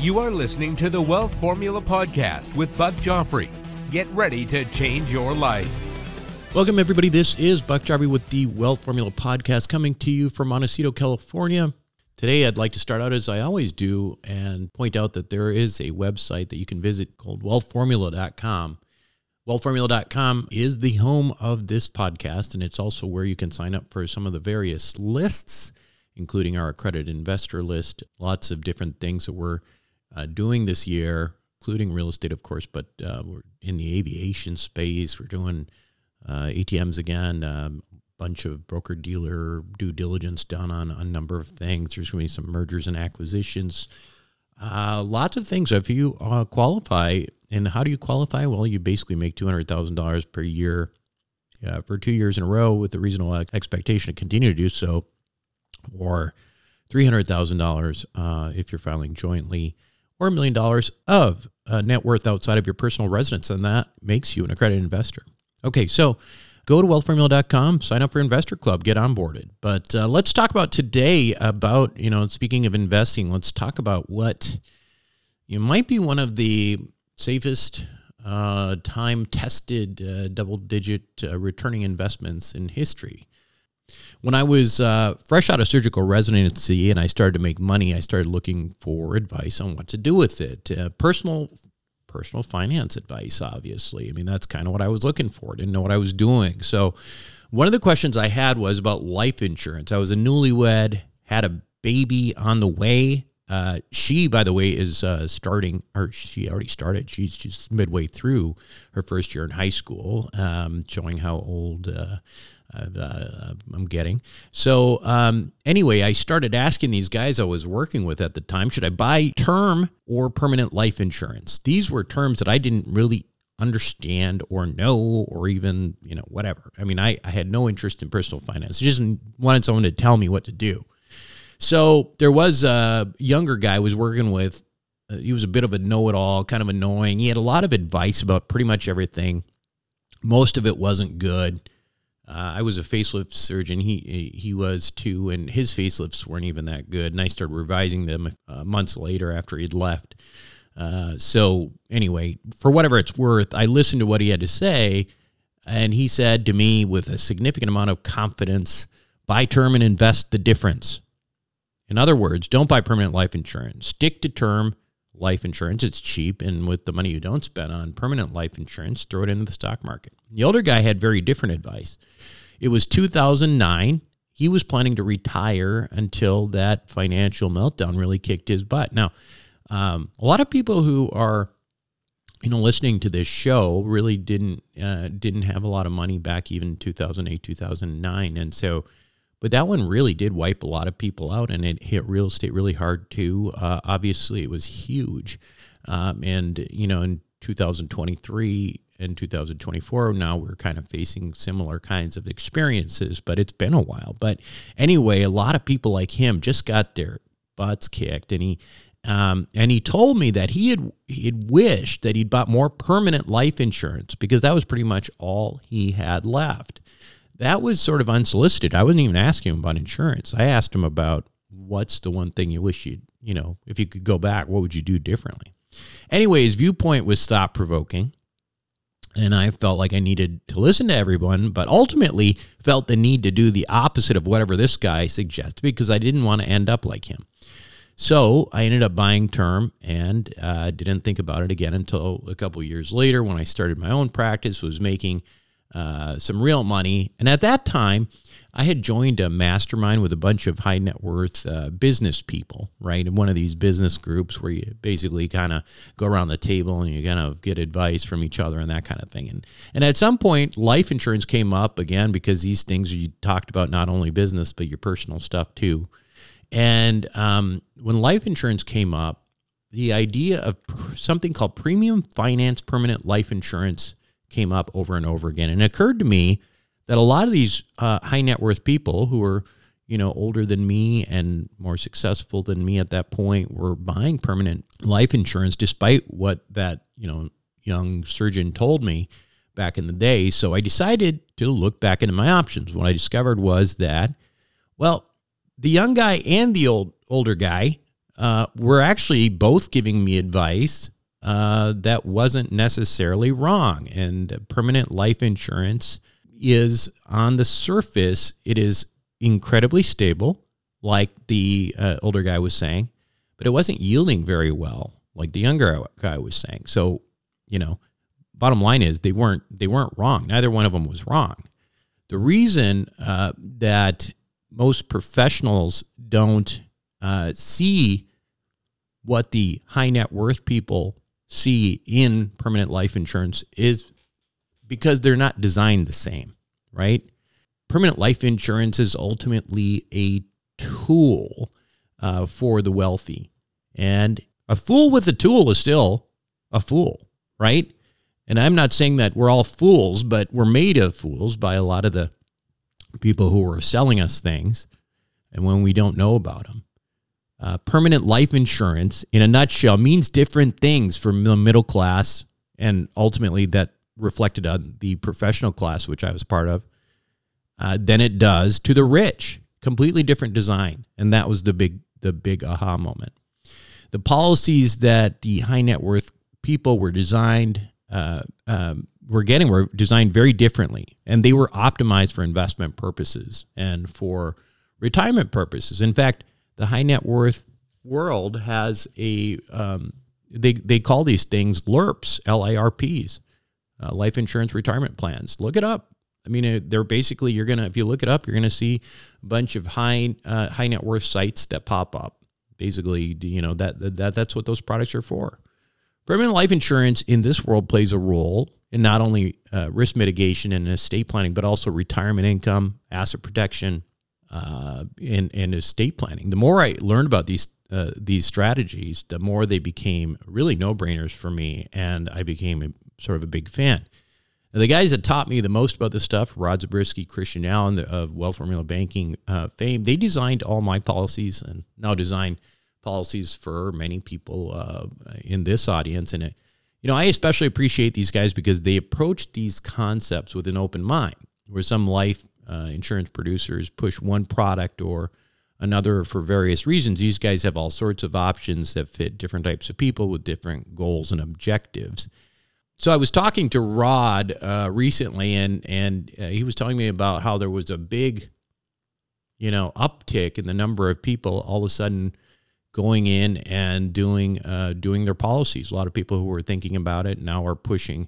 You are listening to the Wealth Formula Podcast with Buck Joffrey. Get ready to change your life. Welcome, everybody. This is Buck Joffrey with the Wealth Formula Podcast coming to you from Montecito, California. Today, I'd like to start out as I always do and point out that there is a website that you can visit called wealthformula.com. Wealthformula.com is the home of this podcast, and it's also where you can sign up for some of the various lists, including our accredited investor list, lots of different things that we're uh, doing this year, including real estate, of course, but uh, we're in the aviation space. We're doing uh, ATMs again, a um, bunch of broker dealer due diligence done on a number of things. There's going to be some mergers and acquisitions. Uh, lots of things. If you uh, qualify, and how do you qualify? Well, you basically make two hundred thousand dollars per year uh, for two years in a row, with a reasonable expectation to continue to do so, or three hundred thousand dollars uh, if you're filing jointly or a million dollars of uh, net worth outside of your personal residence, and that makes you an accredited investor. Okay, so go to wealthformula.com, sign up for Investor Club, get onboarded. But uh, let's talk about today about, you know, speaking of investing, let's talk about what you might be one of the safest, uh, time tested, uh, double digit uh, returning investments in history. When I was uh, fresh out of surgical residency and I started to make money, I started looking for advice on what to do with it. Uh, personal personal finance advice, obviously. I mean, that's kind of what I was looking for. Didn't know what I was doing. So, one of the questions I had was about life insurance. I was a newlywed, had a baby on the way. Uh, she, by the way, is uh, starting, or she already started. She's just midway through her first year in high school, um, showing how old uh, uh, I'm getting. So um, anyway, I started asking these guys I was working with at the time, should I buy term or permanent life insurance? These were terms that I didn't really understand or know or even you know whatever. I mean, I, I had no interest in personal finance. I just wanted someone to tell me what to do. So there was a younger guy I was working with. Uh, he was a bit of a know-it-all, kind of annoying. He had a lot of advice about pretty much everything. Most of it wasn't good uh, I was a facelift surgeon. He he was too, and his facelifts weren't even that good. And I started revising them uh, months later after he'd left. Uh, so anyway, for whatever it's worth, I listened to what he had to say, and he said to me with a significant amount of confidence, "Buy term and invest the difference." In other words, don't buy permanent life insurance. Stick to term life insurance. It's cheap, and with the money you don't spend on permanent life insurance, throw it into the stock market. The older guy had very different advice. It was 2009. He was planning to retire until that financial meltdown really kicked his butt. Now, um, a lot of people who are you know listening to this show really didn't uh, didn't have a lot of money back even 2008 2009 and so but that one really did wipe a lot of people out, and it hit real estate really hard too. Uh, obviously, it was huge. Um, and, you know, in 2023 and 2024, now we're kind of facing similar kinds of experiences, but it's been a while. But anyway, a lot of people like him just got their butts kicked, and he um, and he told me that he had he had wished that he'd bought more permanent life insurance because that was pretty much all he had left that was sort of unsolicited. I wasn't even asking him about insurance. I asked him about what's the one thing you wish you'd, you know, if you could go back, what would you do differently? Anyway, his viewpoint was thought provoking. And I felt like I needed to listen to everyone, but ultimately felt the need to do the opposite of whatever this guy suggested because I didn't want to end up like him. So I ended up buying term and uh, didn't think about it again until a couple years later when I started my own practice, was making uh, some real money. And at that time, I had joined a mastermind with a bunch of high net worth uh, business people, right? In one of these business groups where you basically kind of go around the table and you kind of get advice from each other and that kind of thing. And, and at some point, life insurance came up again because these things you talked about not only business, but your personal stuff too. And um, when life insurance came up, the idea of something called premium finance permanent life insurance came up over and over again. And it occurred to me that a lot of these uh, high net worth people who were, you know, older than me and more successful than me at that point were buying permanent life insurance despite what that, you know, young surgeon told me back in the day. So I decided to look back into my options. What I discovered was that, well, the young guy and the old older guy uh, were actually both giving me advice uh, that wasn't necessarily wrong. And permanent life insurance is on the surface, it is incredibly stable, like the uh, older guy was saying, but it wasn't yielding very well, like the younger guy was saying. So, you know, bottom line is they weren't they weren't wrong. Neither one of them was wrong. The reason uh, that most professionals don't uh, see what the high net worth people see in permanent life insurance is because they're not designed the same, right? Permanent life insurance is ultimately a tool uh, for the wealthy. And a fool with a tool is still a fool, right? And I'm not saying that we're all fools, but we're made of fools by a lot of the people who are selling us things and when we don't know about them. Uh, permanent life insurance, in a nutshell, means different things for the middle class and ultimately that reflected on the professional class, which I was part of, uh, than it does to the rich. Completely different design, and that was the big the big aha moment. The policies that the high net worth people were designed uh, um, were getting were designed very differently, and they were optimized for investment purposes and for retirement purposes. In fact, the high net worth world has a um, they they call these things LIRPs, L I R Ps, uh, life insurance retirement plans. Look it up. I mean, they're basically you're gonna if you look it up, you're gonna see a bunch of high uh, high net worth sites that pop up. Basically, you know that that that's what those products are for. Permanent life insurance in this world plays a role in not only uh, risk mitigation and estate planning, but also retirement income, asset protection, uh, and, and estate planning. The more I learned about these uh, these strategies, the more they became really no brainers for me, and I became a, sort of a big fan. Now, the guys that taught me the most about this stuff, Rod Zabriskie, Christian Allen the, of Wealth Formula Banking uh, fame, they designed all my policies and now design policies for many people uh, in this audience. And it, you know, I especially appreciate these guys because they approach these concepts with an open mind. Where some life uh, insurance producers push one product or another for various reasons. These guys have all sorts of options that fit different types of people with different goals and objectives. So I was talking to Rod uh, recently, and and uh, he was telling me about how there was a big, you know, uptick in the number of people all of a sudden going in and doing uh, doing their policies. A lot of people who were thinking about it now are pushing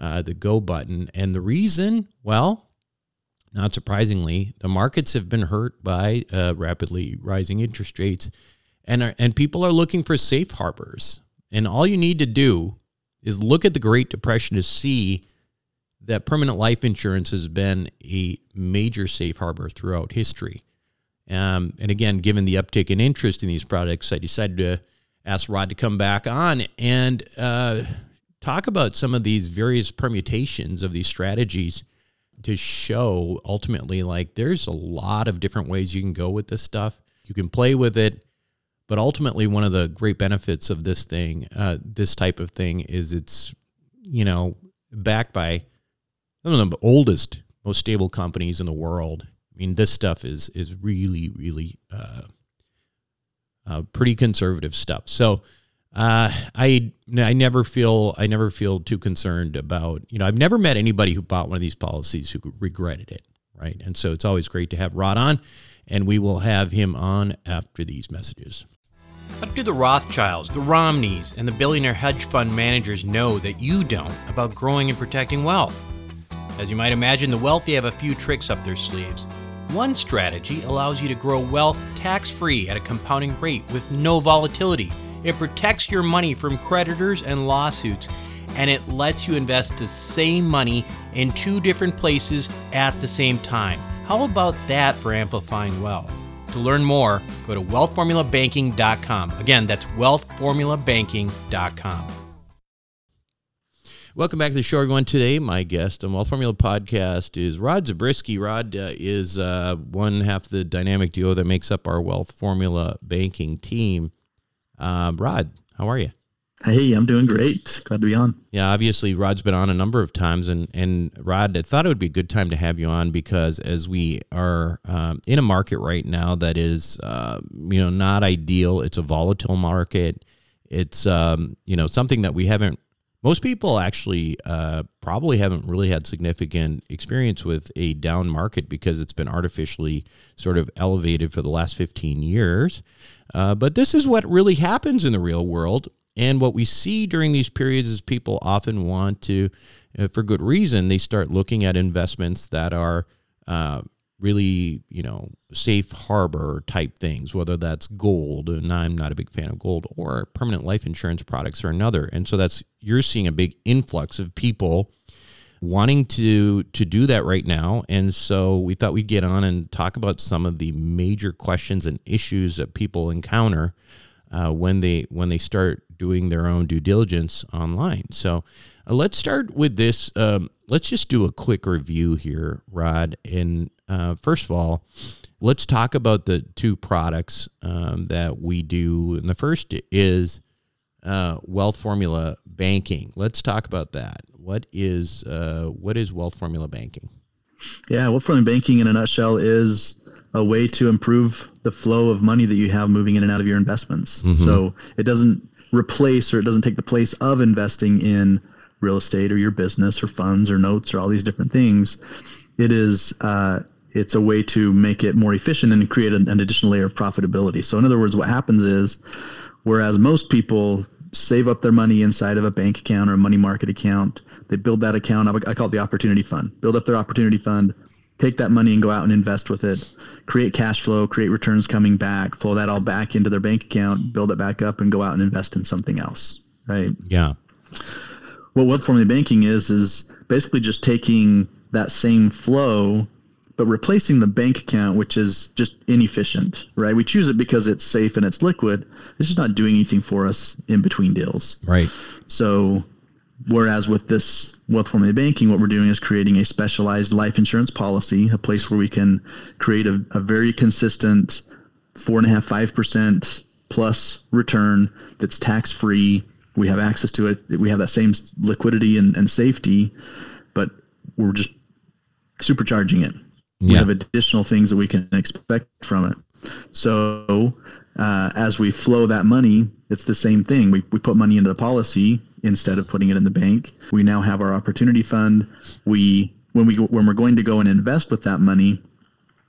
uh, the go button, and the reason, well, not surprisingly, the markets have been hurt by uh, rapidly rising interest rates, and are, and people are looking for safe harbors. And all you need to do is look at the Great Depression to see that permanent life insurance has been a major safe harbor throughout history. Um, and again, given the uptick in interest in these products, I decided to ask Rod to come back on and uh, talk about some of these various permutations of these strategies to show ultimately like there's a lot of different ways you can go with this stuff. You can play with it, but ultimately one of the great benefits of this thing, uh, this type of thing, is it's you know backed by one of the oldest, most stable companies in the world. I mean, this stuff is is really, really uh, uh, pretty conservative stuff. So uh, I I never feel I never feel too concerned about you know I've never met anybody who bought one of these policies who regretted it right and so it's always great to have Rod on and we will have him on after these messages. What do the Rothschilds, the Romneys, and the billionaire hedge fund managers know that you don't about growing and protecting wealth? As you might imagine, the wealthy have a few tricks up their sleeves. One strategy allows you to grow wealth tax free at a compounding rate with no volatility. It protects your money from creditors and lawsuits, and it lets you invest the same money in two different places at the same time. How about that for amplifying wealth? To learn more, go to wealthformulabanking.com. Again, that's wealthformulabanking.com. Welcome back to the show, everyone. Today, my guest on Wealth Formula Podcast is Rod Zabriskie. Rod uh, is uh, one half the dynamic duo that makes up our Wealth Formula Banking team. Uh, Rod, how are you? Hey, I'm doing great. Glad to be on. Yeah, obviously Rod's been on a number of times, and and Rod, I thought it would be a good time to have you on because as we are um, in a market right now that is, uh, you know, not ideal. It's a volatile market. It's um, you know something that we haven't. Most people actually uh, probably haven't really had significant experience with a down market because it's been artificially sort of elevated for the last 15 years. Uh, but this is what really happens in the real world. And what we see during these periods is people often want to, uh, for good reason, they start looking at investments that are uh, really, you know, safe harbor type things, whether that's gold, and I'm not a big fan of gold, or permanent life insurance products or another. And so that's, you're seeing a big influx of people wanting to to do that right now and so we thought we'd get on and talk about some of the major questions and issues that people encounter uh, when they when they start doing their own due diligence online. So uh, let's start with this. Um, let's just do a quick review here, Rod. And uh, first of all, let's talk about the two products um, that we do. And the first is uh, Wealth Formula Banking. Let's talk about that. What is uh, what is Wealth Formula Banking? Yeah, Wealth Formula Banking in a nutshell is a way to improve the flow of money that you have moving in and out of your investments. Mm-hmm. So it doesn't replace or it doesn't take the place of investing in real estate or your business or funds or notes or all these different things. It is uh, it's a way to make it more efficient and create an, an additional layer of profitability. So in other words, what happens is, whereas most people save up their money inside of a bank account or a money market account, they build that account. I call it the opportunity fund. Build up their opportunity fund take that money and go out and invest with it, create cash flow, create returns coming back, flow that all back into their bank account, build it back up, and go out and invest in something else. Right. Yeah. What wealth formula banking is is basically just taking that same flow but replacing the bank account, which is just inefficient, right? We choose it because it's safe and it's liquid. It's just not doing anything for us in between deals. Right. So Whereas with this wealth formula banking, what we're doing is creating a specialized life insurance policy, a place where we can create a, a very consistent four and a half, five percent plus return that's tax free. We have access to it. We have that same liquidity and, and safety, but we're just supercharging it. Yeah. We have additional things that we can expect from it. So uh, as we flow that money, it's the same thing. We, we put money into the policy instead of putting it in the bank. We now have our opportunity fund. We when we when we're going to go and invest with that money,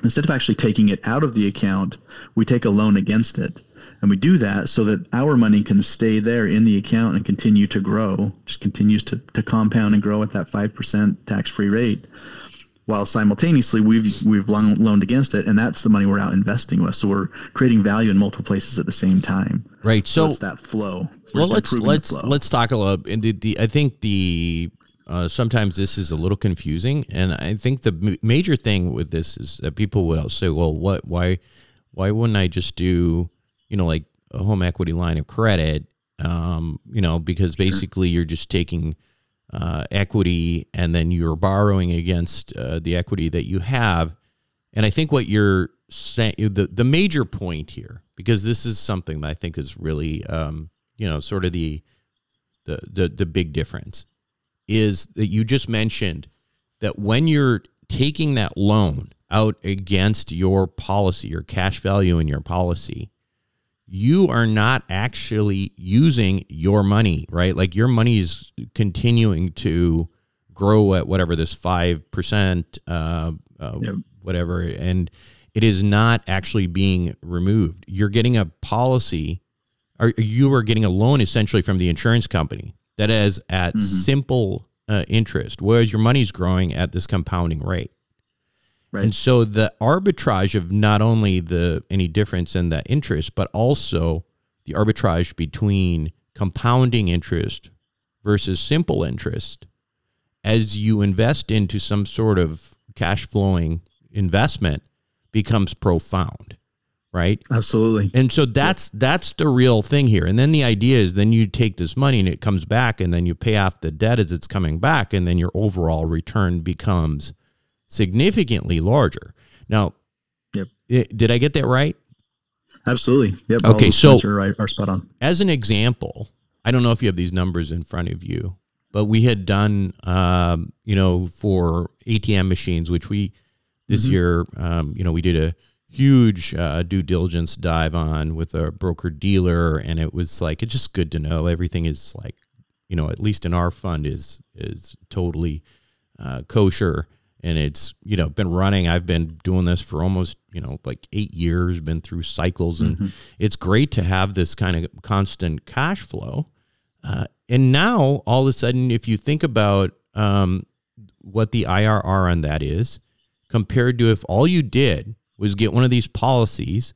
instead of actually taking it out of the account, we take a loan against it. And we do that so that our money can stay there in the account and continue to grow, just continues to, to compound and grow at that 5% tax free rate while simultaneously we've we've loaned against it, and that's the money we're out investing with. So we're creating value in multiple places at the same time. Right. So, so it's that flow. We're well, let's let's let's talk a little. And the, the I think the uh, sometimes this is a little confusing, and I think the m- major thing with this is that people will say, "Well, what? Why? Why wouldn't I just do, you know, like a home equity line of credit? Um, you know, because basically you're just taking." uh, equity and then you're borrowing against uh, the equity that you have. And I think what you're saying, the, the major point here, because this is something that I think is really, um, you know, sort of the, the, the, the big difference is that you just mentioned that when you're taking that loan out against your policy, your cash value in your policy, you are not actually using your money, right? Like your money is continuing to grow at whatever this 5%, uh, uh, yep. whatever, and it is not actually being removed. You're getting a policy are you are getting a loan essentially from the insurance company that is at Mm-hmm. simple uh, interest, whereas your money's growing at this compounding rate. Right. And so the arbitrage of not only the any difference in that interest, but also the arbitrage between compounding interest versus simple interest as you invest into some sort of cash flowing investment becomes profound, right? Absolutely. And so that's that's the real thing here. And then the idea is then you take this money and it comes back and then you pay off the debt as it's coming back and then your overall return becomes significantly larger. Now, Yep. it- did I get that right? Absolutely. Yep. Okay, so- are right are spot on. As an example, I don't know if you have these numbers in front of you, but we had done, um, you know, for ATM machines, which we this year, um, you know, we did a huge uh, due diligence dive on with a broker dealer, and it was like it's just good to know. Everything is like, you know, at least in our fund is is totally uh, kosher. And it's you know been running. I've been doing this for almost you know like eight years been through cycles. And it's great to have this kind of constant cash flow. Uh, and now all of a sudden if you think about um, what the irr on that is compared to if all you did was get one of these policies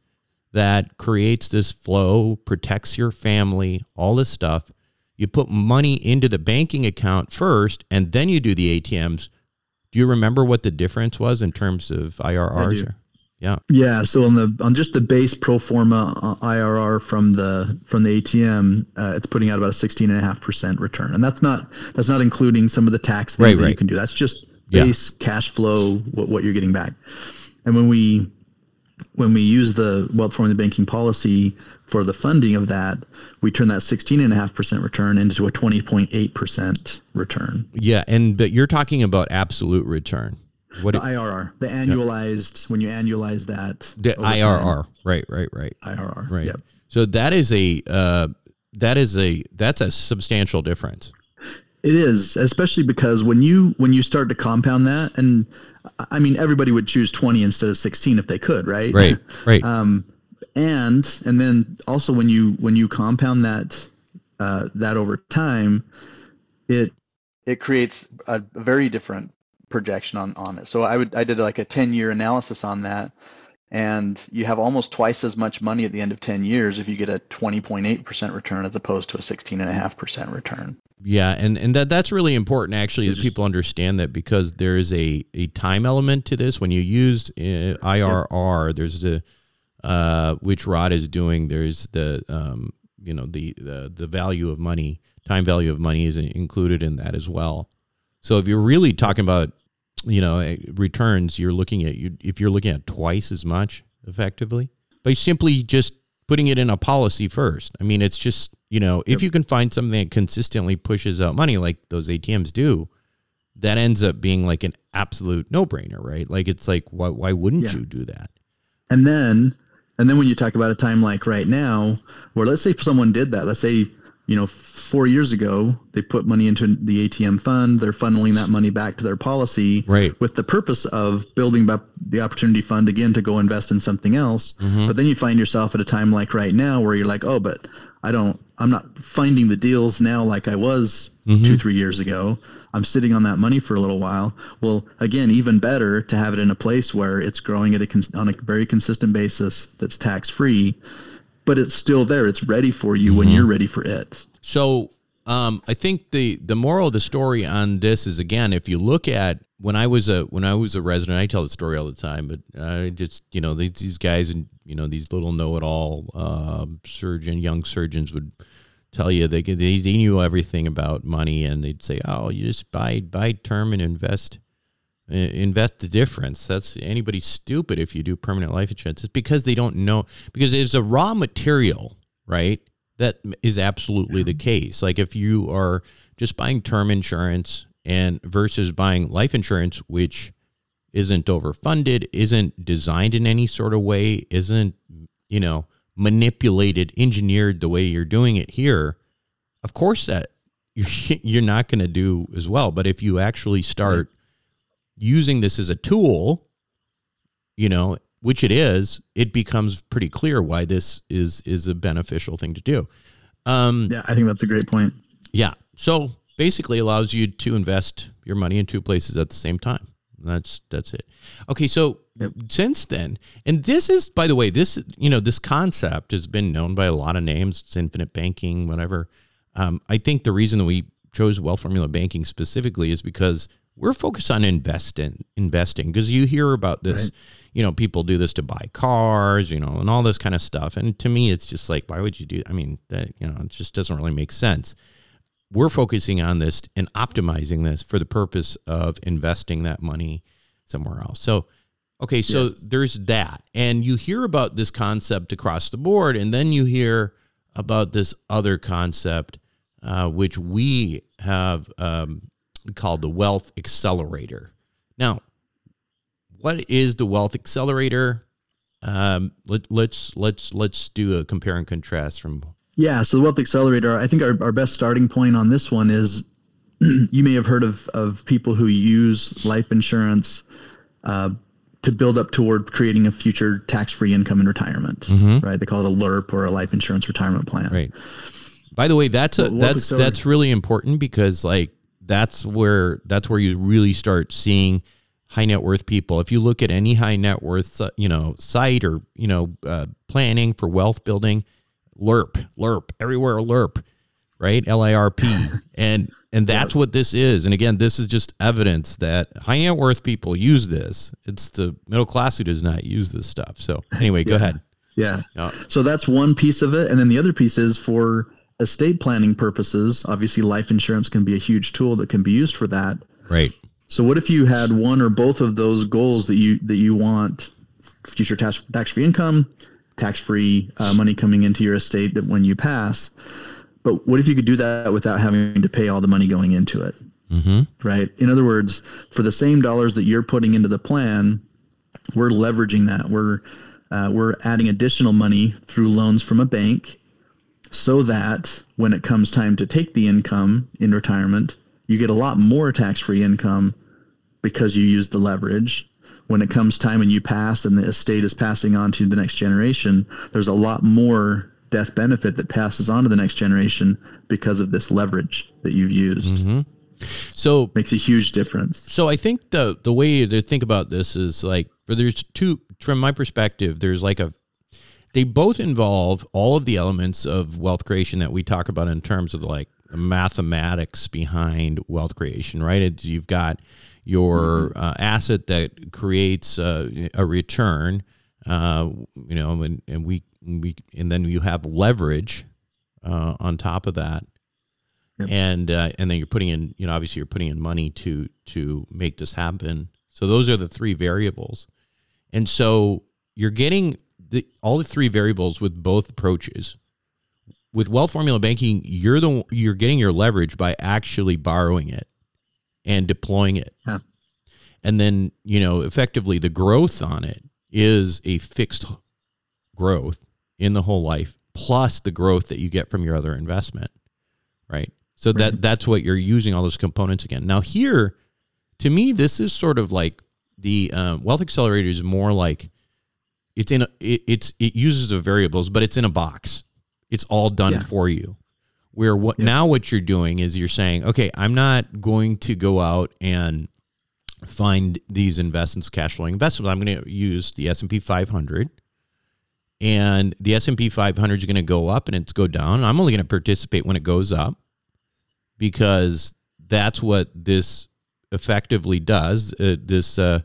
that creates this flow protects your family all this stuff you put money into the banking account first and then you do the atms do you remember what the difference was in terms of IRRs? or- Yeah. Yeah. So on the on just the base pro forma uh, IRR from the from the ATM, uh, it's putting out about a sixteen and a half percent return, and that's not that's not including some of the tax things Right, that you can do. That's just Yeah. base cash flow, what, what you're getting back. And when we when we use the wealth formula banking policy for the funding of that, we turn that sixteen and a half percent return into a twenty point eight percent return. Yeah. And but you're talking about absolute return. What The it, IRR, the annualized when you annualize that. the over time, IRR. Right, right, right. IRR. Right. Yep. So that is a uh, that is a that's a substantial difference. It is, especially because when you when you start to compound that, and I mean everybody would choose twenty instead of sixteen if they could, right? Right. Right. Um, and and then also when you when you compound that uh, that over time, it it creates a, very different projection on on it. So I would I did like a ten year analysis on that, and you have almost twice as much money at the end of ten years if you get a twenty point eight percent return as opposed to a sixteen and a half percent return. Yeah, and, and that that's really important actually that people understand that because there is a, a time element to this. When you use uh, IRR, there's the uh, which Rod is doing. There's the um, you know the, the the value of money, time value of money is included in that as well. So if you're really talking about you know returns, you're looking at you if you're looking at twice as much effectively by simply just putting it in a policy first. I mean, it's just you know if you can find something that consistently pushes out money like those ATMs do, that ends up being like an absolute no brainer, right? Like it's like why why wouldn't Yeah. you do that? And then, and then when you talk about a time like right now, where let's say someone did that, let's say, you know, four years ago, they put money into the ATM fund, they're funneling that money back to their policy Right. with the purpose of building up the opportunity fund again to go invest in something else. Mm-hmm. But then you find yourself at a time like right now where you're like, oh, but I don't, I'm not finding the deals now like I was mm-hmm. two, three years ago. I'm sitting on that money for a little while. Well, again, even better to have it in a place where it's growing at a cons- on a very consistent basis that's tax free, but it's still there. It's ready for you when you're ready for it. So um, I think the the moral of the story on this is again, if you look at when I was a when I was a resident, I tell the story all the time, but I just you know these, these guys and you know these little know it all uh, surgeon young surgeons would tell you they, they they knew everything about money and they'd say oh you just buy buy term and invest invest the difference. That's anybody stupid if you do permanent life insurance. It's because they don't know because it's a raw material right? That is absolutely the case. Like if you are just buying term insurance and versus buying life insurance which isn't overfunded isn't designed in any sort of way isn't you know manipulated engineered the way you're doing it here of course that you're not going to do as well. But if you actually start using this as a tool you know which it is, it becomes pretty clear why this is is a beneficial thing to do. Um, Yeah, I think that's a great point. yeah. So basically allows you to invest your money in two places at the same time. That's that's it. Okay, so Yep. since then, and this is by the way, this you know, this concept has been known by a lot of names, it's infinite banking, whatever. Um, I think the reason that we chose wealth formula banking specifically is because we're focused on investing investing because you hear about this, Right. you know, people do this to buy cars, you know, and all this kind of stuff. And to me it's just like, why would you do I mean, that you know, it just doesn't really make sense we're focusing on this and optimizing this for the purpose of investing that money somewhere else. So, okay, so Yes. there's that. And you hear about this concept across the board, and then you hear about this other concept, uh, which we have um, called the Wealth Accelerator. Now, what is the Wealth Accelerator? Um, let, let's let's let's do a compare and contrast from Yeah, so the Wealth Accelerator, I think our, our best starting point on this one is you may have heard of, of people who use life insurance uh, to build up toward creating a future tax free income in retirement, right? They call it a LIRP or a life insurance retirement plan. Right. By the way, that's a, Well, that's that's really important because like that's where that's where you really start seeing high net worth people. If you look at any high net worth you know site or you know uh, planning for wealth building, LIRP, LIRP, everywhere LIRP, right? L I R P, and and that's what this is. And again, this is just evidence that high net worth people use this. It's the middle class who does not use this stuff. So anyway, go ahead. Yeah. Yeah. So that's one piece of it. And then the other piece is for estate planning purposes. Obviously, life insurance can be a huge tool that can be used for that. Right. So what if you had one or both of those goals that you that you want future tax tax free income, tax free uh, money coming into your estate that when you pass, but what if you could do that without having to pay all the money going into it? Mm-hmm. Right. In other words, for the same dollars that you're putting into the plan, we're leveraging that. We're uh, we're adding additional money through loans from a bank, so that when it comes time to take the income in retirement, you get a lot more tax-free income because you use the leverage. When it comes time and you pass and the estate is passing on to the next generation, there's a lot more death benefit that passes on to the next generation because of this leverage that you've used. Mm-hmm. So Makes a huge difference. So I think the the way to think about this is like for there's two from my perspective there's like a they both involve all of the elements of wealth creation that we talk about in terms of like mathematics behind wealth creation right? It's, you've got your uh, asset that creates uh, a return uh, you know and, and we we and then you have leverage uh, on top of that. Yep. and uh, and then you're putting in you know obviously you're putting in money to to make this happen. So those are the three variables. And so you're getting the all the three variables with both approaches. With wealth formula banking you're the you're getting your leverage by actually borrowing it and deploying it. And then you know effectively the growth on it is a fixed growth in the whole life plus the growth that you get from your other investment right? So that that's what you're using all those components again. Now here to me this is sort of like the um, wealth accelerator is more like it's in a, it, it's it uses the variables but it's in a box. It's all done Yeah. for you. Where what now what you're doing is you're saying okay i'm not going to go out and find these investments cash flowing investments. I'm going to use the s&p 500 and the s&p 500 is going to go up and it's go down. I'm only going to participate when it goes up because that's what this effectively does. Uh, this uh,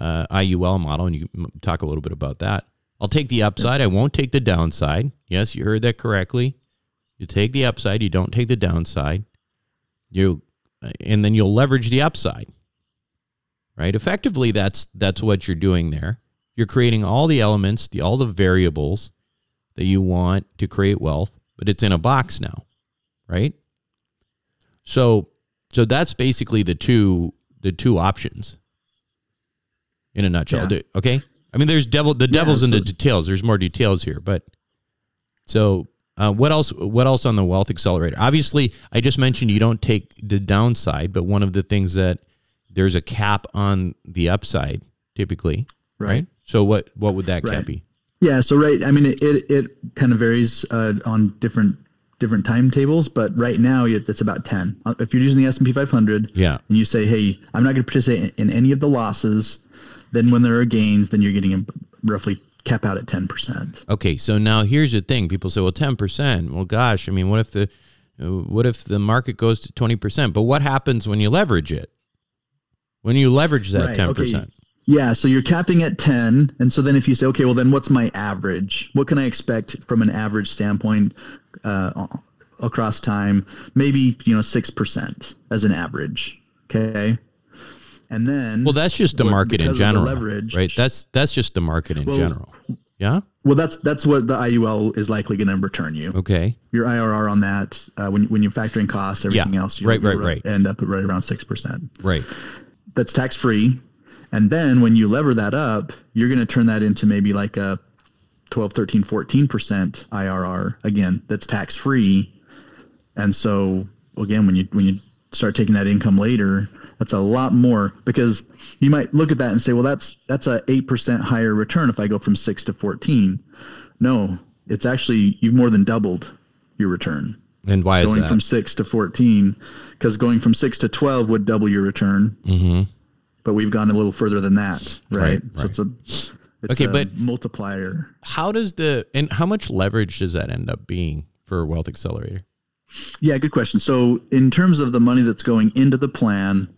uh, iul model and you talk a little bit about that. I'll take the upside. I won't take the downside. Yes you heard that correctly. You take the upside. You don't take the downside. You and then you'll leverage the upside right? Effectively that's that's what you're doing there. You're creating all the elements the all the variables that you want to create wealth but it's in a box now right? So so that's basically the two the two options in a nutshell Yeah. Okay i mean there's devil the devil's in the details there's more details here but so uh, what else what else on the wealth accelerator obviously i just mentioned you don't take the downside but one of the things that there's a cap on the upside typically right, Right. So what what would that cap be? Yeah. So right. I mean, it it, it kind of varies uh, on different different timetables, but right now it- it's about ten. Uh, If you're using the S and P 500, Yeah. and you say, hey, I'm not going to participate in any of the losses, then when there are gains, then you're getting a roughly cap out at ten percent. Okay, so now here's the thing. People say, well, 10%. Well, gosh, I mean, what if the what if the market goes to 20%? But what happens when you leverage it? When you leverage that Right, 10%? okay. Yeah, so you're capping at 10. And so then if you say, okay, well, then what's my average? What can I expect from an average standpoint uh, across time? Maybe, you know, 6% as an average. Okay. And then. Well, that's just the market in because of the general, leverage- right? That's that's just the market in Well- general. Yeah. well, that's that's what the IUL is likely going to return you. Okay. Your IRR on that, uh, when, when you factor in costs, everything Yeah, else, you right, right, right. end up at right around 6%. Right. that's tax free. And then when you lever that up, you're going to turn that into maybe like a 12, 13, 14% IRR. Again, that's tax free. And so again, when you, when you start taking that income later, that's a lot more because you might look at that and say, well, that's, that's a 8% higher return if I go from six to 14. No, it's actually, you've more than doubled your return And why is that? going that? from six to 14 because going from six to 12 would double your return mm-hmm. but we've gone a little further than that, right? Right, So it's a it's Okay, a but- multiplier. How does the and how much leverage does that end up being for Wealth Accelerator? Yeah, good question. So in terms of the money that's going into the plan,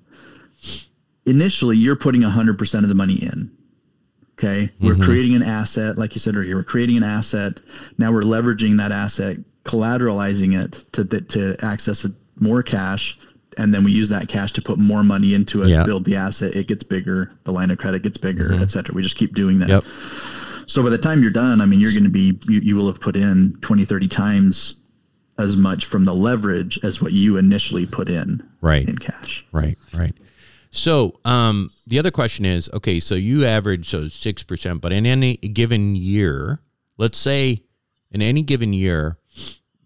initially you're putting 100% of the money in. Okay, we're Mm-hmm. creating an asset, like you said earlier. We're creating an asset. Now we're leveraging that asset, collateralizing it to to access more cash, and then we use that cash to put more money into it, Yeah. build the asset. It gets bigger. The line of credit gets bigger, et cetera. We just keep doing that. Yep. So by the time you're done, I mean, you're going to be, you, you will have put in 20, 30 times as much from the leverage as what you initially put in Right. in cash. Right, right. So, um, the other question is, okay, so you average so six percent, but in any given year, let's say in any given year,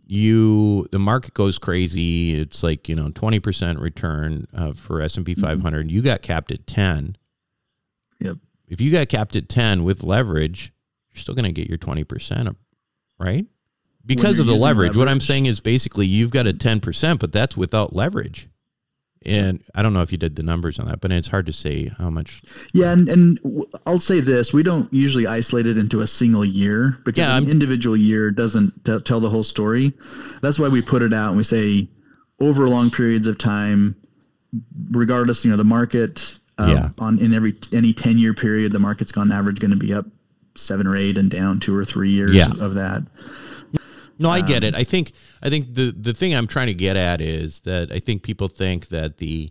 you the market goes crazy. It's like you know twenty percent return uh, for S and P five hundred. You got capped at ten. Yep. If you got capped at ten with leverage, you're still going to get your twenty percent, right? Because of the using leverage. What I'm saying is basically you've got a ten percent, but that's without leverage. And I don't know if you did the numbers on that, but it's hard to say how much. Yeah. And, and I'll say this, we don't usually isolate it into a single year because Yeah, an I'm- individual year doesn't t- tell the whole story. That's why we put it out and we say over long periods of time, regardless, you know, the market, um, Yeah. on in every, any 10 year period, the market's on average going to be up seven or eight and down two or three years Yeah. of that. No, I get it. I think I think the the thing I'm trying to get at is that I think people think that the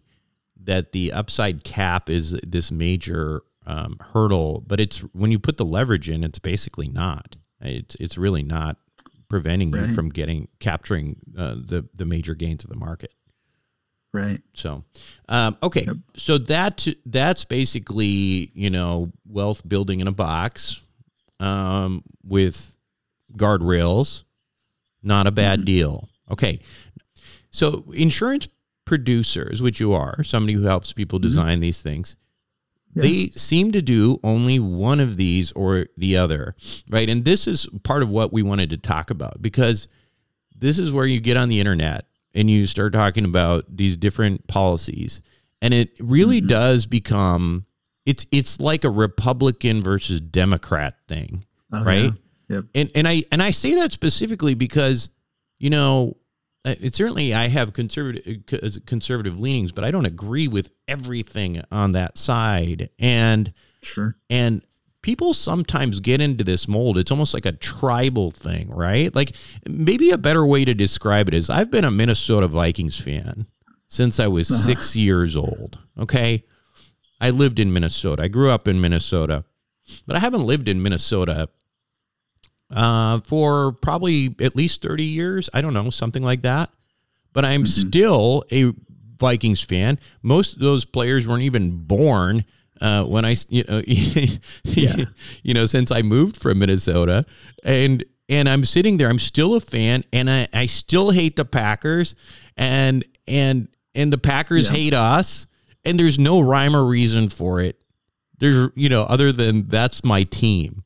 that the upside cap is this major um, hurdle, but it's when you put the leverage in, it's basically not. It's it's really not preventing you from getting capturing uh, the the major gains of the market. Right. So, um, okay, so that that's basically you know wealth building in a box um, with guardrails. Not a bad mm-hmm. deal. Okay, so insurance producers, which you are, somebody who helps people mm-hmm. design these things, they seem to do only one of these or the other, right? And this is part of what we wanted to talk about because this is where you get on the internet and you start talking about these different policies. And it really mm-hmm. does become it's it's like a republican versus democrat thing Oh, right? yeah. Yep. and and i and i say that specifically because you know it certainly i have conservative uh, conservative leanings but i don't agree with everything on that side and Sure. and people sometimes get into this mold. It's almost like a tribal thing, right? Like maybe a better way to describe it is I've been a Minnesota Vikings fan since I was six years old. Okay. I lived in Minnesota. I grew up in Minnesota, but I haven't lived in Minnesota uh, for probably at least 30 years. I don't know, something like that. But I'm still a Vikings fan. Most of those players weren't even born uh, when I, you know, you know, since I moved from Minnesota, and and I'm sitting there, I'm still a fan, and I, I still hate the Packers, and and and the Packers Yeah. hate us, and there's no rhyme or reason for it. there's you know other than that's my team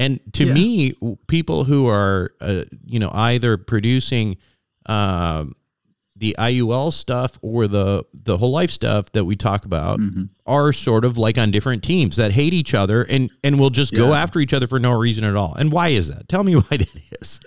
and to Yeah. me people who are uh, you know either producing um, the IUL stuff or the the whole life stuff that we talk about Mm-hmm. are sort of like on different teams that hate each other and and will just go after each other for no reason at all. And why is that? Tell me why that is.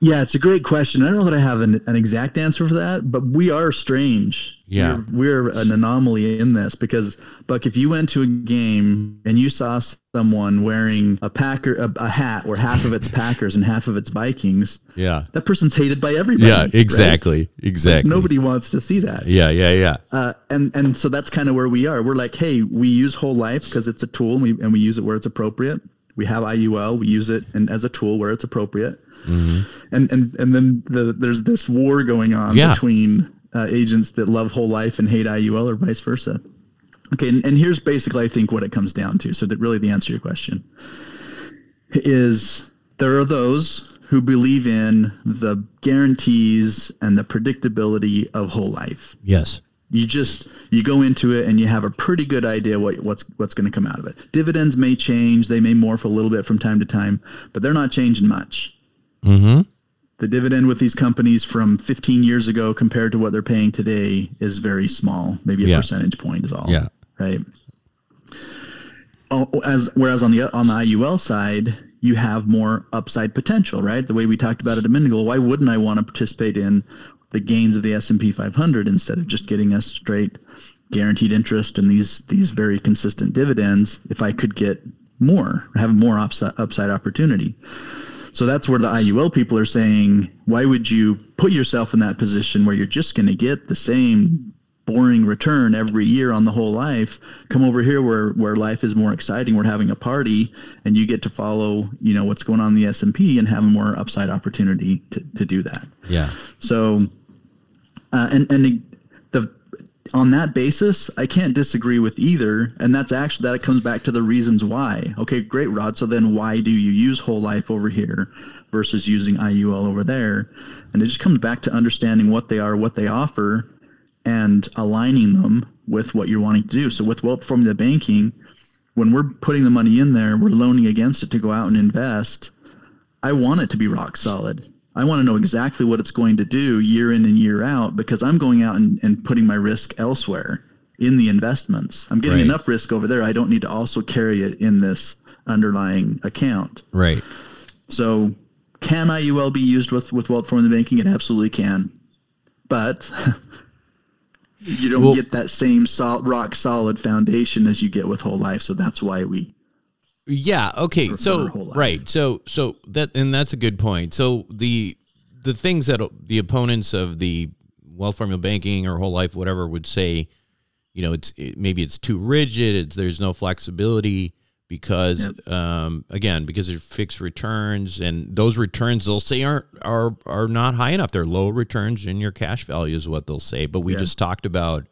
Yeah, it's a great question. I don't know that I have an, an exact answer for that, but we are strange. Yeah. We're, we're an anomaly in this because, Buck, if you went to a game and you saw someone wearing a Packer a, a hat where half of it's Packers and half of it's Vikings, Yeah. that person's hated by everybody. Yeah, right? exactly. Exactly. Nobody wants to see that. Yeah, yeah, yeah. Uh, and and so that's kind of where we are. We're like, hey, we use whole life because it's a tool, and we and we use it where it's appropriate. We have IUL, we use it and as a tool where it's appropriate. And and and then the, there's this war going on Yeah. between uh, agents that love whole life and hate IUL, or vice versa. Okay, and, and here's basically I think what it comes down to. So that really the answer to your question is there are those who believe in the guarantees and the predictability of whole life Yes. you just you go into it and you have a pretty good idea what what's what's going to come out of it. Dividends may change, they may morph a little bit from time to time, but they're not changing much. Mm-hmm. The dividend with these companies from 15 years ago compared to what they're paying today is very small, maybe a Yeah. percentage point is all. Yeah. Right. As whereas on the on the IUL side, you have more upside potential, right? The way we talked about it a minute ago. Why wouldn't I want to participate in the gains of the S and P 500 instead of just getting a straight guaranteed interest and these these very consistent dividends? If I could get more, have more upside upside opportunity. So that's where the IUL people are saying, why would you put yourself in that position where you're just going to get the same boring return every year on the whole life? Come over here where where life is more exciting. We're having a party, and you get to follow, you know, what's going on in the S and P and have a more upside opportunity to, to do that. Yeah. So, uh, and and on that basis, I can't disagree with either, and that's actually that it comes back to the reasons why. Okay, great, Rod. So then, why do you use whole life over here versus using IUL over there? And it just comes back to understanding what they are, what they offer, and aligning them with what you're wanting to do. So with wealth formula banking, when we're putting the money in there, we're loaning against it to go out and invest. I want it to be rock solid. I want to know exactly what it's going to do year in and year out because I'm going out and, and putting my risk elsewhere in the investments. I'm getting Right. enough risk over there. I don't need to also carry it in this underlying account. Right. So, can IUL be used with, with wealth formula banking? It absolutely can. But you don't Well- get that same sol- rock solid foundation as you get with whole life. So, that's why we Yeah. Okay. Prefer So life. right. So so that and that's a good point. So the the things that the opponents of the wealth formula banking or whole life whatever would say, you know, it's it, maybe it's too rigid. It's there's no flexibility because um, again because there's fixed returns and those returns they'll say aren't are are not high enough. They're low returns in your cash value is what they'll say. But we Yeah. just talked about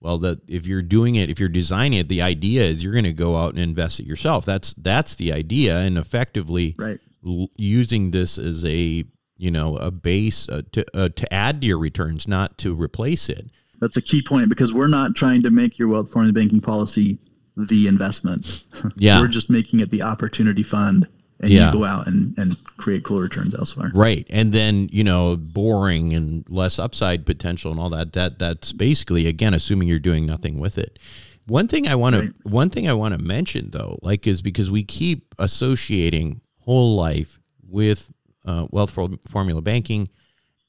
well, that if you're doing it, if you're designing it, the idea is you're going to go out and invest it yourself. That's that's the idea, and effectively Right. l- using this as a you know a base uh, to uh, to add to your returns, not to replace it. That's a key point because we're not trying to make your wealth formula banking policy the investment. Yeah. we're just making it the opportunity fund, and Yeah. you go out and, and create cool returns elsewhere. Right, and then you know boring and less upside potential and all that. That that's basically again assuming you're doing nothing with it. One thing I want to one thing I want to mention though, like is because we keep associating whole life with uh, wealth for- formula banking,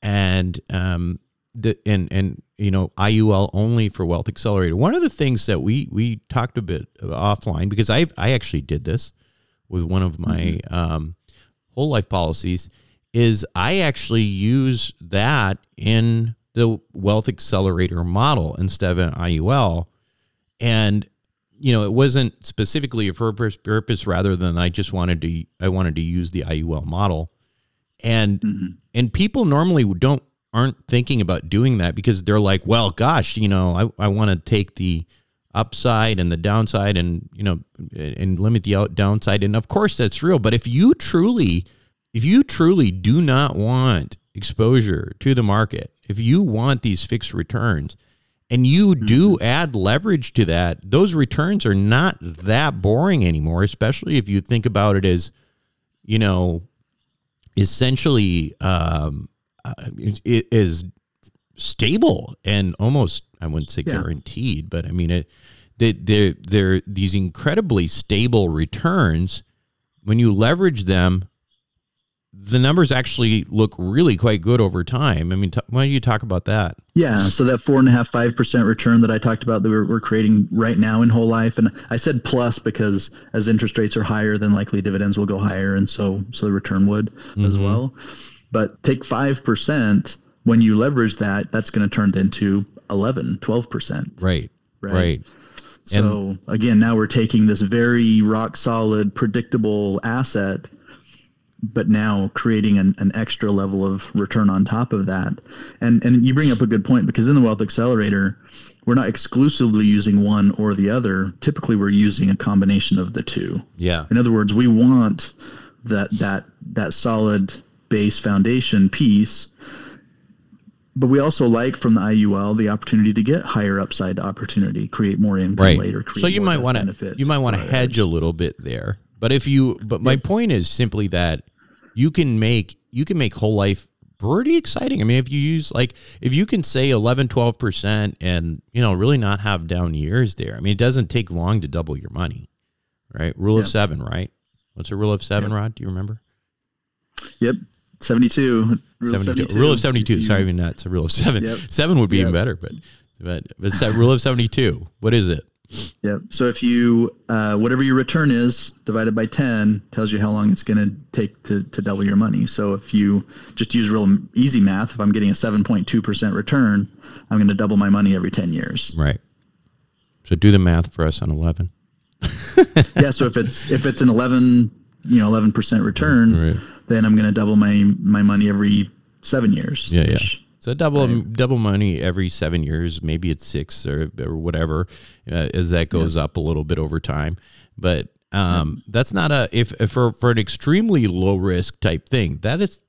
and um, the and and you know IUL only for Wealth Accelerator. One of the things that we we talked a bit offline because I I actually did this with one of my um, whole life policies is I actually use that in the Wealth Accelerator model instead of an IUL, and you know it wasn't specifically for a purpose, purpose rather than I just wanted to I wanted to use the IUL model. And and people normally don't aren't thinking about doing that because they're like well gosh you know i, I want to take the upside and the downside and you know and limit the out downside. And of course that's real. But if you truly if you truly do not want exposure to the market if you want these fixed returns and you do add leverage to that, those returns are not that boring anymore, especially if you think about it as, you know, essentially um, uh, it is stable and almost I wouldn't say Yeah. guaranteed, but I mean it. They, they're, they're these incredibly stable returns. When you leverage them, the numbers actually look really quite good over time. I mean, t- why don't you talk about that? Yeah, so that four and a half, five percent return that I talked about that we're, we're creating right now in whole life, and I said plus because as interest rates are higher, then likely dividends will go higher, and so so the return would as mm-hmm. well. But take five percent when you leverage that, that's going to turn into 11, 12 percent. Right. Right. Right. So again, now we're taking this very rock solid, predictable asset, but now creating an, an extra level of return on top of that. And and you bring up a good point because in the Wealth Accelerator, we're not exclusively using one or the other. Typically, we're using a combination of the two. Yeah. In other words, we want that that that solid base foundation piece, but we also like from the IUL the opportunity to get higher upside opportunity, create more income Right. later. Create So you might want to you might want to hedge a little bit there. But if you but my point is simply that you can make you can make whole life pretty exciting. I mean, if you use like if you can say 11 12% and, you know, really not have down years there. I mean, it doesn't take long to double your money. Right? Rule of 7, right? What's a rule of 7, Rod? Do you remember? Yep. 72. Rule of 72. Rule of 72. You- Sorry, I mean, that's a rule of 7. Yep. 7 would be even better, but but but it's that rule of 72. What is it? Yep. So if you, uh, whatever your return is divided by 10 tells you how long it's going to take to, to double your money. So if you just use real easy math, if I'm getting a 7.2% return, I'm going to double my money every 10 years. Right. So do the math for us on 11. yeah. So if it's, if it's an 11, you know, 11% return, Right. Then I'm going to double my, my money every seven years. Yeah, yeah. So double double money every seven years. Maybe it's six or or whatever, uh, as that goes up a little bit over time. But um, that's not a if, if for for an extremely low risk type thing. That is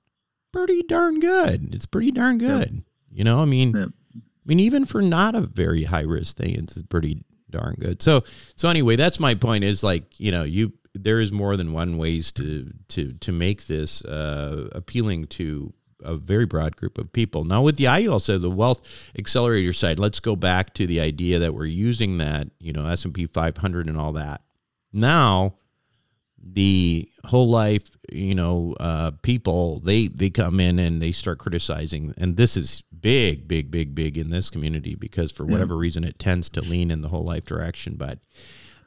pretty darn good. It's pretty darn good. You know, I mean. I mean, even for not a very high risk thing, it's pretty darn good. So, so anyway, that's my point. Is like you know, you there is more than one ways to to to make this uh, appealing to a very broad group of people. Now, with the IUL side, the wealth accelerator side, let's go back to the idea that we're using that you know S and P 500 and all that. Now, the whole life you know uh, people they they come in and they start criticizing and this is big big big big in this community because for whatever reason it tends to lean in the whole life direction but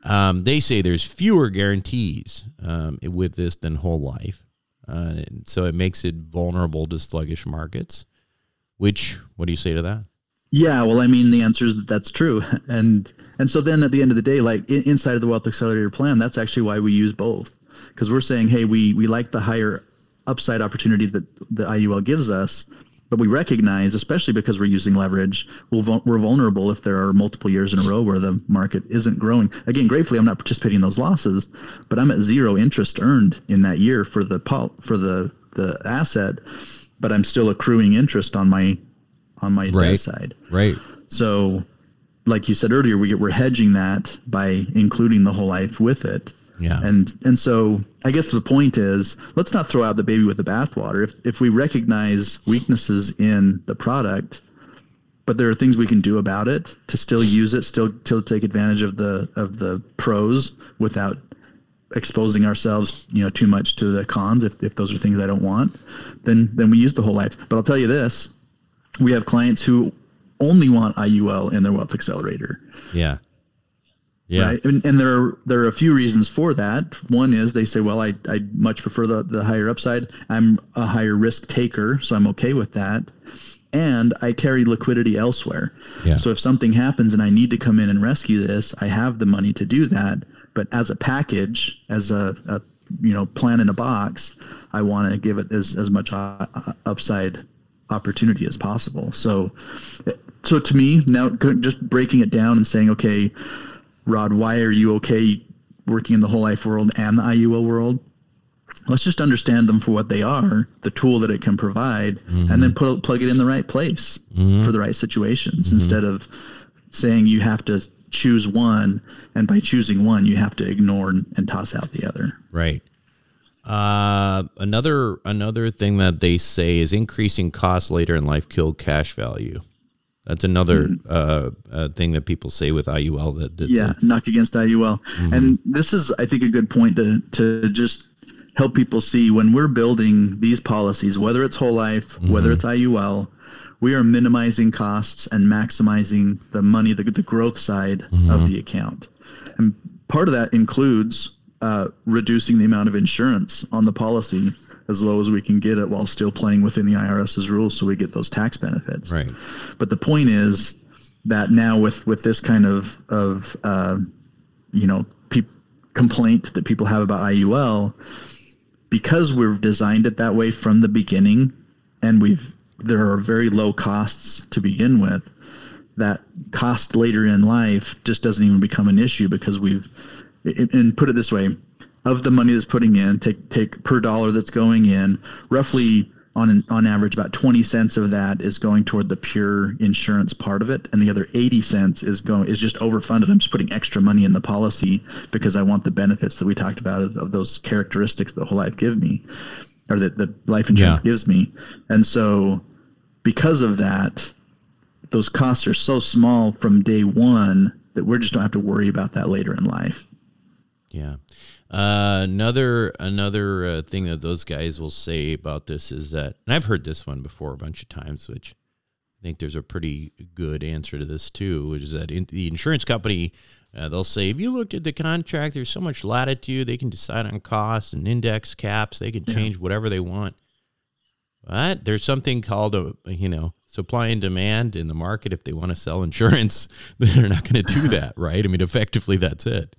um, they say there's fewer guarantees um, with this than whole life. Uh, so it makes it vulnerable to sluggish markets which what do you say to that? Yeah, well, I mean, the answer is that that's true, and and so then at the end of the day, like in, inside of the Wealth Accelerator plan, that's actually why we use both, because we're saying, hey, we we like the higher upside opportunity that the IUL gives us, but we recognize, especially because we're using leverage, we'll, we're vulnerable if there are multiple years in a row where the market isn't growing. Again, gratefully, I'm not participating in those losses, but I'm at zero interest earned in that year for the for the the asset, but I'm still accruing interest on my on my Right. side. right So, like you said earlier, we, we're hedging that by including the whole life with it. Yeah And and so I guess the point is let's not throw out the baby with the bathwater. If if we recognize weaknesses in the product, but there are things we can do about it to still use it, still still take advantage of the of the pros without exposing ourselves, you know, too much to the cons if, if those are things I don't want, then then we use the whole life. But I'll tell you this, we have clients who only want IUL in their wealth accelerator. yeah yeah Right. And, and there are there are a few reasons for that. One is they say, well, I I much prefer the, the higher upside. I'm a higher risk taker, so I'm okay with that. And I carry liquidity elsewhere. Yeah. So if something happens and I need to come in and rescue this, I have the money to do that. But as a package, as a, a you know plan in a box, I want to give it as as much uh, uh, upside opportunity as possible. So, so to me now, just breaking it down and saying, okay, Rod, why are you okay working in the whole life world and the IUL world? Let's just understand them for what they are, the tool that it can provide, and then mm-hmm. put plug it in the right place mm-hmm. for the right situations mm-hmm. instead of saying you have to choose one, and by choosing one, you have to ignore and, and toss out the other. Right. Uh, another another thing that they say is increasing costs later in life kill cash value. That's another mm. uh, uh, thing that people say with IUL that, that yeah, knock against IUL. Mm-hmm. And this is, I think, a good point to to just help people see when we're building these policies, whether it's whole life, mm-hmm. whether it's IUL, we are minimizing costs and maximizing the money, the, the growth side mm-hmm. of the account. And part of that includes uh, reducing the amount of insurance on the policy as low as we can get it while still playing within the IRS's rules so we get those tax benefits. Right. But the point is that now with, with this kind of, of uh, you know, pe- complaint that people have about IUL, because we've designed it that way from the beginning and we've there are very low costs to begin with that cost later in life just doesn't even become an issue because we've and put it this way, of the money that's putting in, take take per dollar that's going in, roughly on on average about 20 cents of that is going toward the pure insurance part of it and the other 80 cents is going is just overfunded i'm just putting extra money in the policy because i want the benefits that we talked about of, of those characteristics that whole life give me or that the life insurance yeah. gives me and so because of that those costs are so small from day one that we just don't have to worry about that later in life yeah. Uh, another another uh, thing that those guys will say about this is that, and I've heard this one before a bunch of times, which I think there's a pretty good answer to this too, which is that in, the insurance company uh, they'll say if you looked at the contract, there's so much latitude they can decide on cost and index caps. They can change yeah. whatever they want. But there's something called a you know supply and demand in the market. If they want to sell insurance, they're not going to do that, right? I mean, effectively, that's it.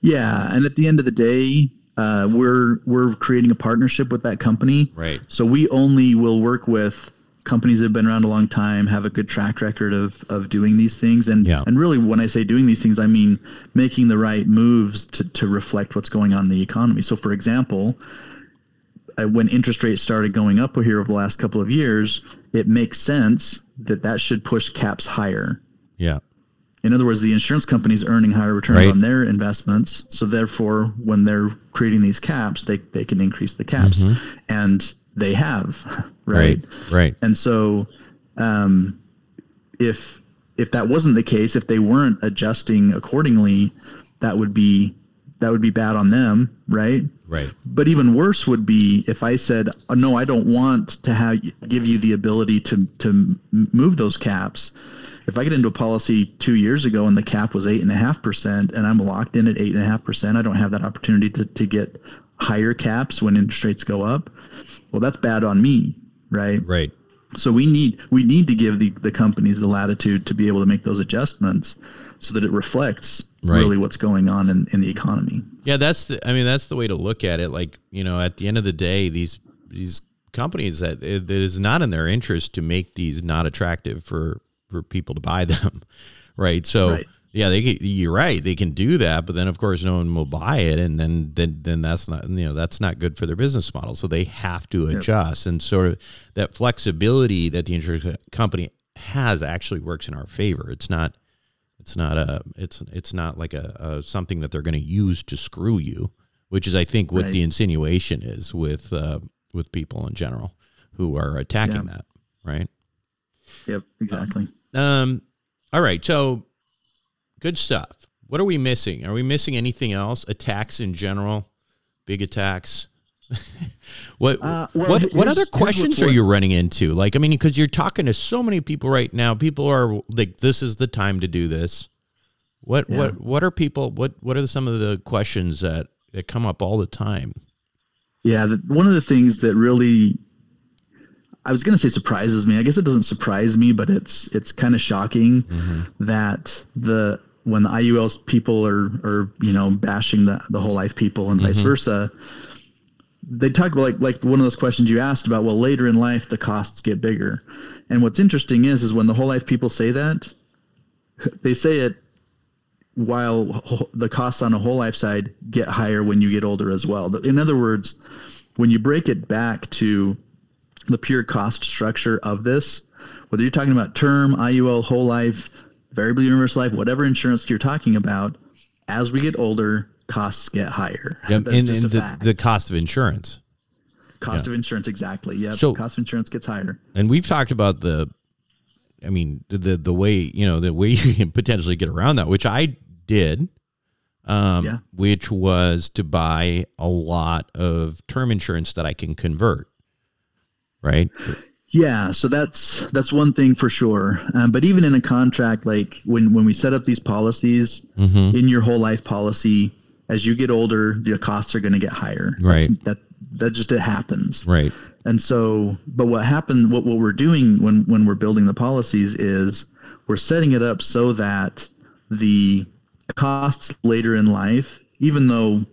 Yeah, and at the end of the day, uh, we're we're creating a partnership with that company. Right. So we only will work with companies that have been around a long time, have a good track record of of doing these things, and yeah. and really when I say doing these things, I mean making the right moves to to reflect what's going on in the economy. So, for example. Uh, when interest rates started going up here over the last couple of years, it makes sense that that should push caps higher. Yeah. In other words, the insurance company's earning higher returns right. on their investments. So therefore, when they're creating these caps, they, they can increase the caps. Mm-hmm. And they have, right? Right. right. And so um, if if that wasn't the case, if they weren't adjusting accordingly, that would be that would be bad on them, right? Right. But even worse would be if I said, oh, "No, I don't want to have give you the ability to to move those caps." If I get into a policy two years ago and the cap was eight and a half percent and I'm locked in at eight and a half percent, I don't have that opportunity to, to get higher caps when interest rates go up. Well, that's bad on me, right? Right. So we need we need to give the, the companies the latitude to be able to make those adjustments so that it reflects right. really what's going on in, in the economy. Yeah, that's the I mean that's the way to look at it. Like, you know, at the end of the day, these these companies that it is not in their interest to make these not attractive for for people to buy them, right? So right. yeah, they can, you're right, they can do that, but then of course no one will buy it, and then then then that's not you know that's not good for their business model. So they have to adjust, yep. and sort of that flexibility that the insurance company has actually works in our favor. It's not it's not a it's it's not like a, a something that they're going to use to screw you, which is I think what right. the insinuation is with uh, with people in general who are attacking yeah. that, right? Yep, exactly. Um, all right. So good stuff. What are we missing? Are we missing anything else? Attacks in general, big attacks. what uh, well, what what other questions are you running into? Like, I mean, because you're talking to so many people right now. People are like, "This is the time to do this." What yeah. what what are people? What what are some of the questions that that come up all the time? Yeah, the, one of the things that really I was going to say surprises me. I guess it doesn't surprise me, but it's it's kind of shocking mm-hmm. that the when the IUL's people are are you know bashing the the whole life people and mm-hmm. vice versa, they talk about like like one of those questions you asked about. Well, later in life the costs get bigger, and what's interesting is is when the whole life people say that, they say it while the costs on a whole life side get higher when you get older as well. In other words, when you break it back to the pure cost structure of this, whether you're talking about term, IUL, whole life, variable universal life, whatever insurance you're talking about, as we get older, costs get higher. Yeah, That's and, and the, fact. the cost of insurance. cost of insurance, exactly. Yeah, So- cost of insurance gets higher. And we've talked about the, I mean, the the, the way you know the way you can potentially get around that, which I did, um, Yeah. which was to buy a lot of term insurance that I can convert. Right. Yeah, so that's that's one thing for sure. Um, but even in a contract, like when when we set up these policies Mm-hmm. in your whole life policy, as you get older, your costs are going to get higher. Right. That's, that that just it happens. Right. And so, but what happened, what, what we're doing when, when we're building the policies is we're setting it up so that the costs later in life, even though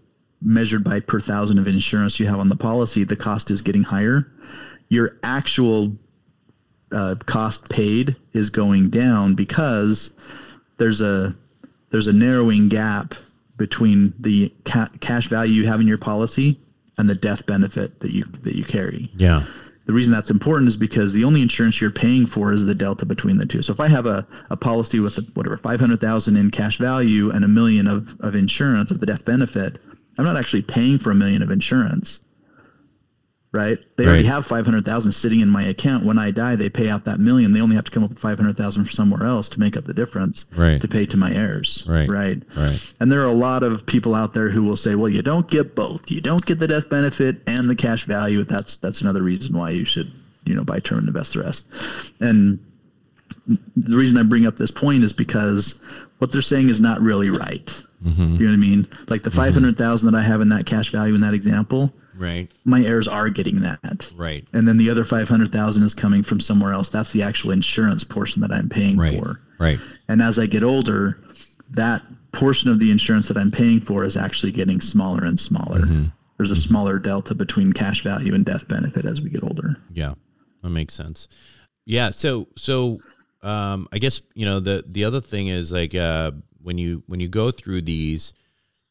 measured by per thousand of insurance you have on the policy, the cost is getting higher. Your actual uh, cost paid is going down because there's a there's a narrowing gap between the ca- cash value you have in your policy and the death benefit that you that you carry. Yeah. The reason that's important is because the only insurance you're paying for is the delta between the two. So if I have a, a policy with whatever five hundred thousand in cash value and a million of, of insurance of the death benefit, I'm not actually paying for a million of insurance. Right? They already have five hundred thousand sitting in my account. When I die, they pay out that million. They only have to come up with five hundred thousand from somewhere else to make up the difference Right. to pay to my heirs. Right. Right. Right. And there are a lot of people out there who will say, "Well, you don't get both. You don't get the death benefit and the cash value. That's that's another reason why you should, you know, buy term and invest the rest." And the reason I bring up this point is because what they're saying is not really right. Mm-hmm. You know what I mean? Like the five hundred thousand that I have in that cash value in that example, Right. my heirs are getting that. Right. And then the other five hundred thousand is coming from somewhere else. That's the actual insurance portion that I'm paying Right. for. Right. And as I get older, that portion of the insurance that I'm paying for is actually getting smaller and smaller. Mm-hmm. There's a smaller delta between cash value and death benefit as we get older. Yeah, that makes sense. Yeah, so so um, I guess you know the the other thing is like uh, when you when you go through these,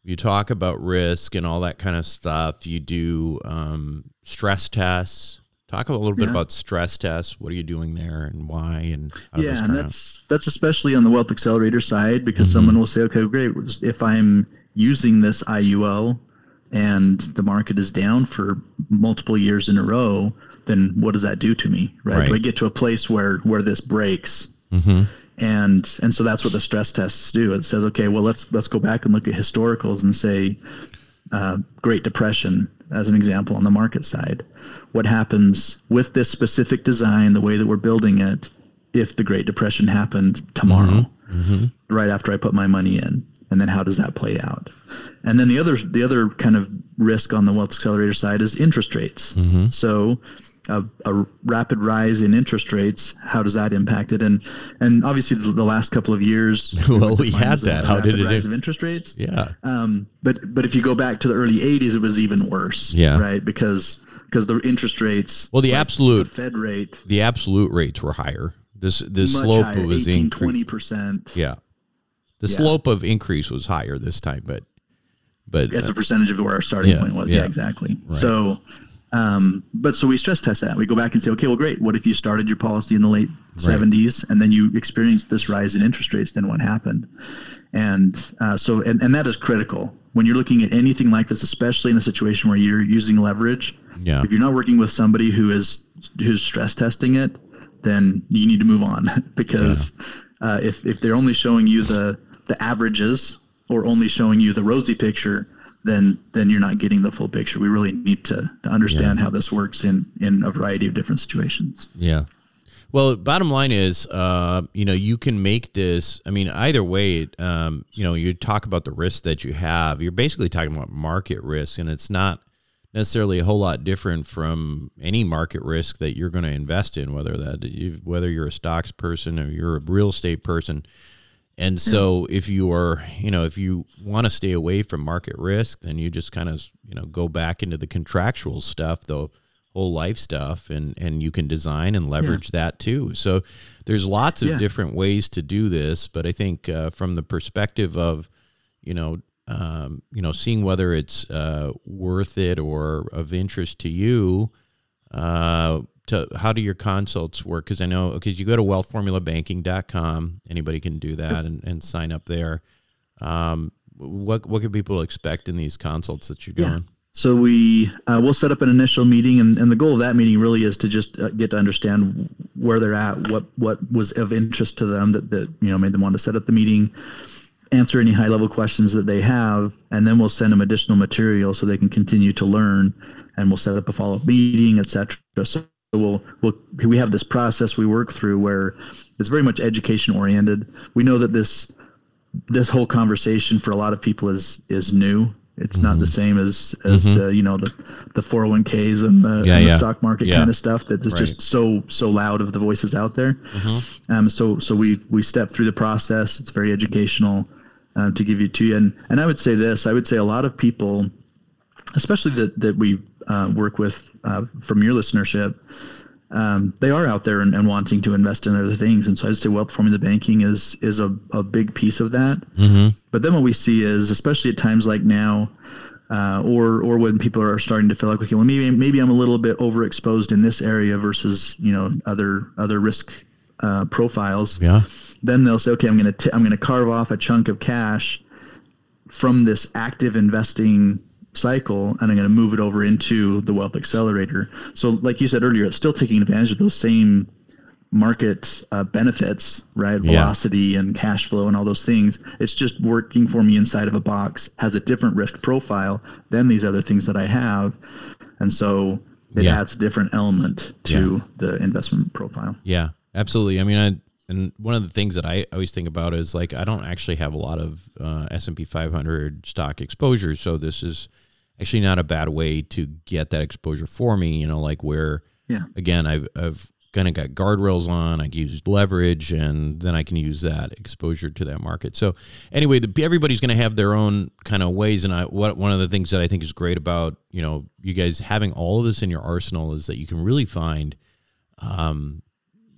you talk about risk and all that kind of stuff. You do um, stress tests. Talk a little bit Yeah. about stress tests. What are you doing there and why? And yeah, and that's that's especially on the wealth accelerator side because Mm-hmm. someone will say, okay, great. If I'm using this IUL and the market is down for multiple years in a row, then what does that do to me? Right? Right. Do I get to a place where where this breaks? Mhm. And and so that's what the stress tests do. It says, okay, well let's let's go back and look at historicals and say, uh, Great Depression as an example on the market side. What happens with this specific design, the way that we're building it, if the Great Depression happened tomorrow, mm-hmm. Mm-hmm. right after I put my money in, and then how does that play out? And then the other the other kind of risk on the wealth accelerator side is interest rates. Mm-hmm. So a, a rapid rise in interest rates, how does that impact it? And and obviously the, the last couple of years, Well, we had that. How did it rise of interest rates? Yeah. Um, but but if you go back to the early '80s, it was even worse. Yeah. Right, because because the interest rates. Well, the like absolute- the Fed rate The absolute rates were higher. This much slope higher, was 18, increased. 20 percent. Yeah, the Yeah. slope of increase was higher this time, but but as uh, a percentage of where our starting Yeah, point was. yeah. Yeah, exactly. So, um, but so we stress test that. We go back and say, okay, well, great. What if you started your policy in the late Right. 70s and then you experienced this rise in interest rates? Then what happened? And uh, so, and, and that is critical when you're looking at anything like this, especially in a situation where you're using leverage. Yeah. If you're not working with somebody who is who's stress testing it, then you need to move on because uh, if if they're only showing you the the averages or only showing you the rosy picture, then then you're not getting the full picture. We really need to, to understand how this works in in a variety of different situations. Yeah. Well, bottom line is, uh, you know, you can make this. I mean, either way, um, you know, you talk about the risk that you have. You're basically talking about market risk, and it's not necessarily a whole lot different from any market risk that you're going to invest in, whether that you, whether you're a stocks person or you're a real estate person. And so, if you are, you know, if you want to stay away from market risk, then you just kind of, you know, go back into the contractual stuff, the whole life stuff, and and you can design and leverage that too. So, there's lots of Yeah. different ways to do this, but I think uh, from the perspective of, you know, um, you know, seeing whether it's uh, worth it or of interest to you, uh, to how do your consults work? Because I know because you go to wealthformulabanking.com, anybody can do that and, and sign up there. Um, what what can people expect in these consults that you're doing? Yeah. So we uh, we'll set up an initial meeting, and, and the goal of that meeting really is to just uh, get to understand where they're at, what what was of interest to them that that you know made them want to set up the meeting, answer any high level questions that they have, and then we'll send them additional material so they can continue to learn, and we'll set up a follow up meeting, etc. So we'll we'll we have this process we work through where it's very much education oriented. We know that this this whole conversation for a lot of people is is new it's mm-hmm. not the mm-hmm. same as as mm-hmm. uh, you know the the 401ks and the, yeah, and the yeah. stock market yeah. kind of stuff that is right. just so so loud of the voices out there. Mm-hmm. Um, so so we we step through the process. It's very educational uh, to give you to you. And and I would say this. I would say a lot of people, especially that that we uh, work with uh, from your listenership, um, they are out there and, and, wanting to invest in other things. And so I'd say wealth the banking is is a, a big piece of that. Mm-hmm. But then what we see is, especially at times like now, uh, or or when people are starting to feel like, okay, well maybe maybe I'm a little bit overexposed in this area versus you know other other risk uh, profiles. Yeah. Then they'll say, okay, I'm gonna t- I'm gonna carve off a chunk of cash from this active investing cycle and I'm going to move it over into the wealth accelerator. So, like you said earlier, it's still taking advantage of those same market uh, benefits, right? Velocity yeah. and cash flow and all those things. It's just working for me inside of a box, has a different risk profile than these other things that I have. And so it yeah. adds a different element to yeah. the investment profile. Yeah, absolutely. I mean, I, and one of the things that I always think about is like I don't actually have a lot of uh, S and P 500 stock exposure, so this is actually not a bad way to get that exposure for me. You know, like where yeah. again I've I've kind of got guardrails on. I can use leverage, and then I can use that exposure to that market. So anyway, the, everybody's going to have their own kind of ways. And I what one of the things that I think is great about you know you guys having all of this in your arsenal is that you can really find. Um,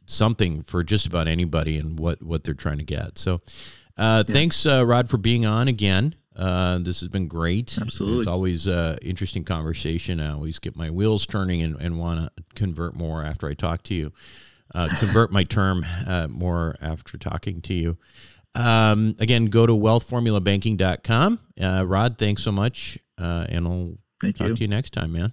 something for just about anybody and what what they're trying to get. So, uh, yeah. thanks, uh, Rod, for being on again. Uh, this has been great. Absolutely. It's always uh, interesting conversation. I always get my wheels turning and, and want to convert more after I talk to you. Uh, convert my term uh, more after talking to you. Um, again, go to wealthformulabanking.com. Uh, Rod, thanks so much. Uh, and I'll Thank talk you. to you next time, man.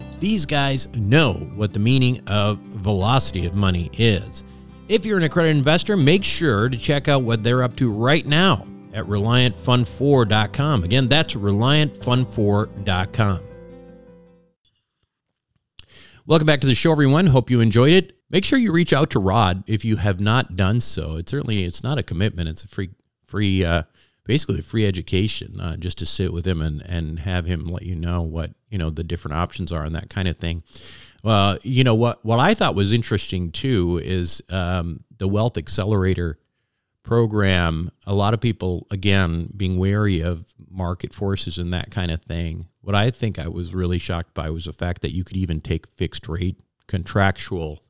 these guys know what the meaning of velocity of money is. If you're an accredited investor, make sure to check out what they're up to right now at ReliantFund4.com. Again, that's ReliantFund4.com. Welcome back to the show, everyone. Hope you enjoyed it. Make sure you reach out to Rod if you have not done so. It's certainly it's not a commitment. It's a free, free, uh, basically free education, uh, just to sit with him and and have him let you know what you know the different options are and that kind of thing. Uh, you know what what I thought was interesting too is um, the Wealth Accelerator program, a lot of people, again, being wary of market forces and that kind of thing. What I think I was really shocked by was the fact that you could even take fixed rate contractual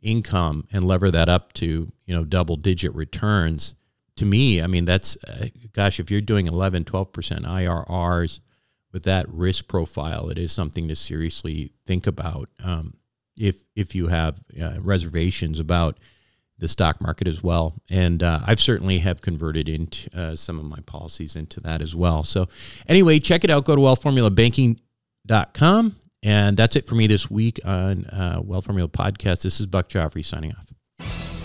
income and lever that up to, you know, double digit returns. To me, I mean, that's, uh, gosh, if you're doing 11, 12% IRRs with that risk profile, it is something to seriously think about. Um, if, if you have uh, reservations about the stock market as well. And uh, I've certainly have converted into uh, some of my policies into that as well. So anyway, check it out. Go to wealthformulabanking.com. And that's it for me this week on uh, Wealth Formula Podcast. This is Buck Joffrey signing off.